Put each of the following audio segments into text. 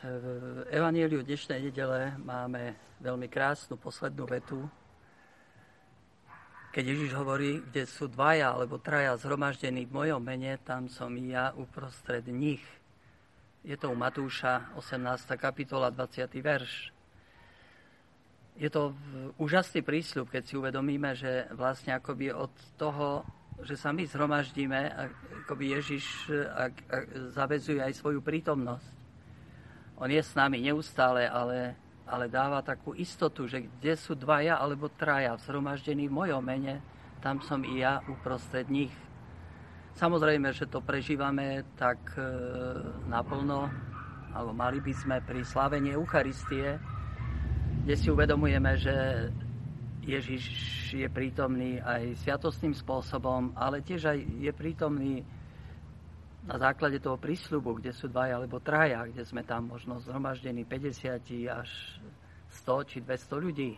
V Evangeliu dnešnej nedele máme veľmi krásnu poslednú vetu, keď Ježiš hovorí, kde sú dvaja alebo traja zhromaždení v mojom mene, tam som ja uprostred nich. Je to u Matúša, 18. kapitola, 20. verš. Je to úžasný prísľub, keď si uvedomíme, že vlastne akoby od toho, že sa my zhromaždíme, akoby Ježiš zavezuje aj svoju prítomnosť. On je s nami neustále, ale, ale dáva takú istotu, že kde sú dvaja alebo traja zhromaždení v mojom mene, tam som i ja uprostred nich. Samozrejme, že to prežívame tak e, naplno, alebo mali by sme pri slavení Eucharistie, kde si uvedomujeme, že Ježiš je prítomný aj sviatostným spôsobom, ale tiež aj je prítomný na základe toho prísľubu, kde sú dvaja alebo traja, kde sme tam možno zhromaždení 50 až 100 či 200 ľudí.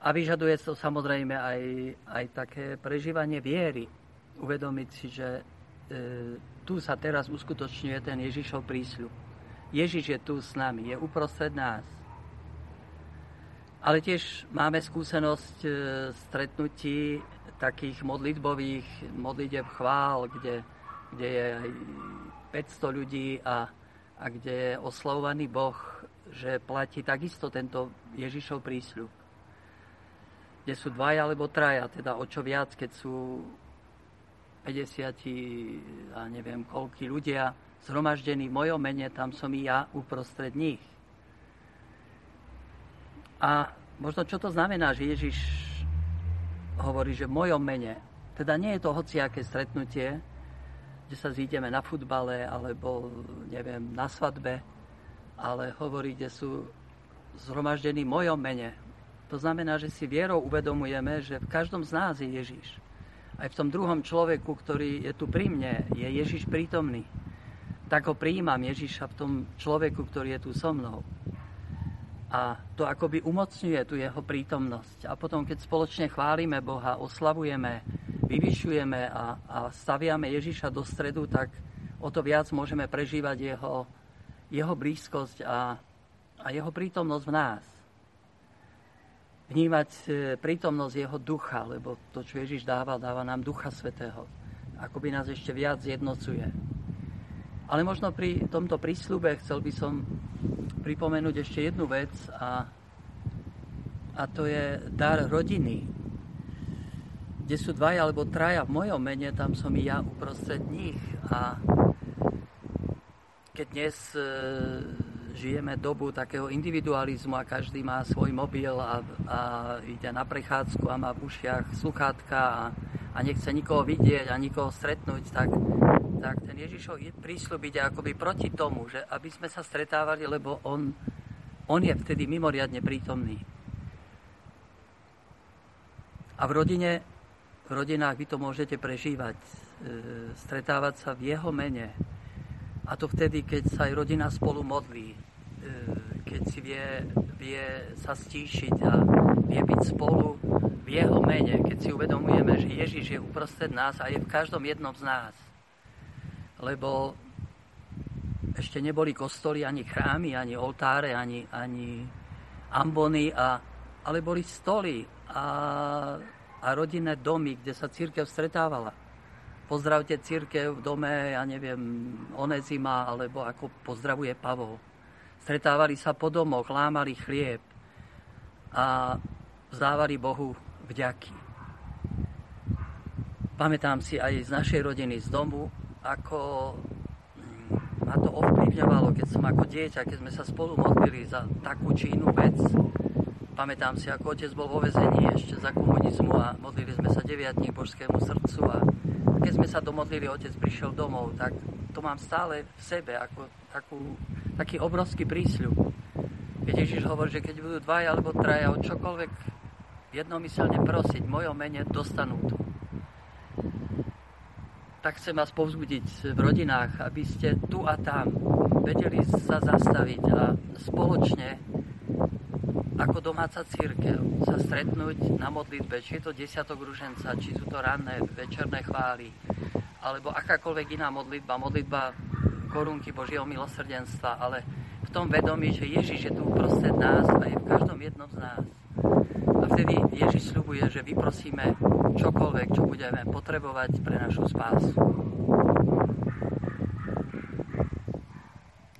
A vyžaduje to samozrejme aj, aj také prežívanie viery. Uvedomiť si, že e, tu sa teraz uskutočňuje ten Ježišov prísľub. Ježiš je tu s nami, je uprostred nás. Ale tiež máme skúsenosť e, stretnutí takých modlitbových, modlitev chvál, kde kde je aj 500 ľudí a, a kde je oslavovaný Boh, že platí takisto tento Ježišov prísľub. Kde sú dvaja alebo traja, teda o čo viac, keď sú 50 a neviem koľky ľudia zhromaždení v mojom mene, tam som i ja uprostred nich. A možno čo to znamená, že Ježiš hovorí, že v mojom mene. Teda nie je to hociaké stretnutie, kde sa zídeme na futbale alebo neviem, na svadbe, ale hovorí, kde sú zhromaždení v mojom mene. To znamená, že si vierou uvedomujeme, že v každom z nás je Ježiš. Aj v tom druhom človeku, ktorý je tu pri mne, je Ježiš prítomný. Tak ho prijímam Ježiša v tom človeku, ktorý je tu so mnou. A to akoby umocňuje tu jeho prítomnosť. A potom, keď spoločne chválime Boha, oslavujeme, vyvyšujeme a, a staviame Ježiša do stredu, tak o to viac môžeme prežívať jeho, jeho blízkosť a, a jeho prítomnosť v nás. Vnímať e, prítomnosť jeho ducha, lebo to, čo Ježiš dáva, dáva nám ducha svetého. Akoby nás ešte viac jednocuje. Ale možno pri tomto prísľube chcel by som pripomenúť ešte jednu vec a, a to je dar rodiny kde sú dvaja alebo traja v mojom mene, tam som i ja uprostred nich. A keď dnes e, žijeme dobu takého individualizmu a každý má svoj mobil a, a ide na prechádzku a má v ušiach sluchátka a, a nechce nikoho vidieť a nikoho stretnúť, tak, tak ten Ježišov prísľub ide akoby proti tomu, že aby sme sa stretávali, lebo on, on je vtedy mimoriadne prítomný. A v rodine v rodinách vy to môžete prežívať, e, stretávať sa v jeho mene. A to vtedy, keď sa aj rodina spolu modlí, e, keď si vie, vie sa stíšiť a vie byť spolu v jeho mene, keď si uvedomujeme, že Ježiš je uprostred nás a je v každom jednom z nás. Lebo ešte neboli kostoly, ani chrámy, ani oltáre, ani, ani ambony, a, ale boli stoly a a rodinné domy, kde sa církev stretávala. Pozdravte církev v dome, ja neviem, Onezima, alebo ako pozdravuje Pavol. Stretávali sa po domoch, lámali chlieb a vzdávali Bohu vďaky. Pamätám si aj z našej rodiny, z domu, ako mm, ma to ovplyvňovalo, keď som ako dieťa, keď sme sa spolu modlili za takú či inú vec, Pamätám si, ako otec bol vo vezení ešte za komunizmu a modlili sme sa deviatní božskému srdcu a keď sme sa domodlili, otec prišiel domov, tak to mám stále v sebe ako takú, taký obrovský prísľub. Keď Ježiš hovorí, že keď budú dvaja alebo traja o čokoľvek jednomyselne prosiť, v mojom mene dostanú to. Tak chcem vás povzbudiť v rodinách, aby ste tu a tam vedeli sa zastaviť a spoločne ako domáca církev sa stretnúť na modlitbe, či je to desiatok ruženca, či sú to ranné večerné chvály, alebo akákoľvek iná modlitba, modlitba korunky Božieho milosrdenstva, ale v tom vedomí, že Ježiš je tu uprostred nás a je v každom jednom z nás. A vtedy Ježiš sľubuje, že vyprosíme čokoľvek, čo budeme potrebovať pre našu spásu.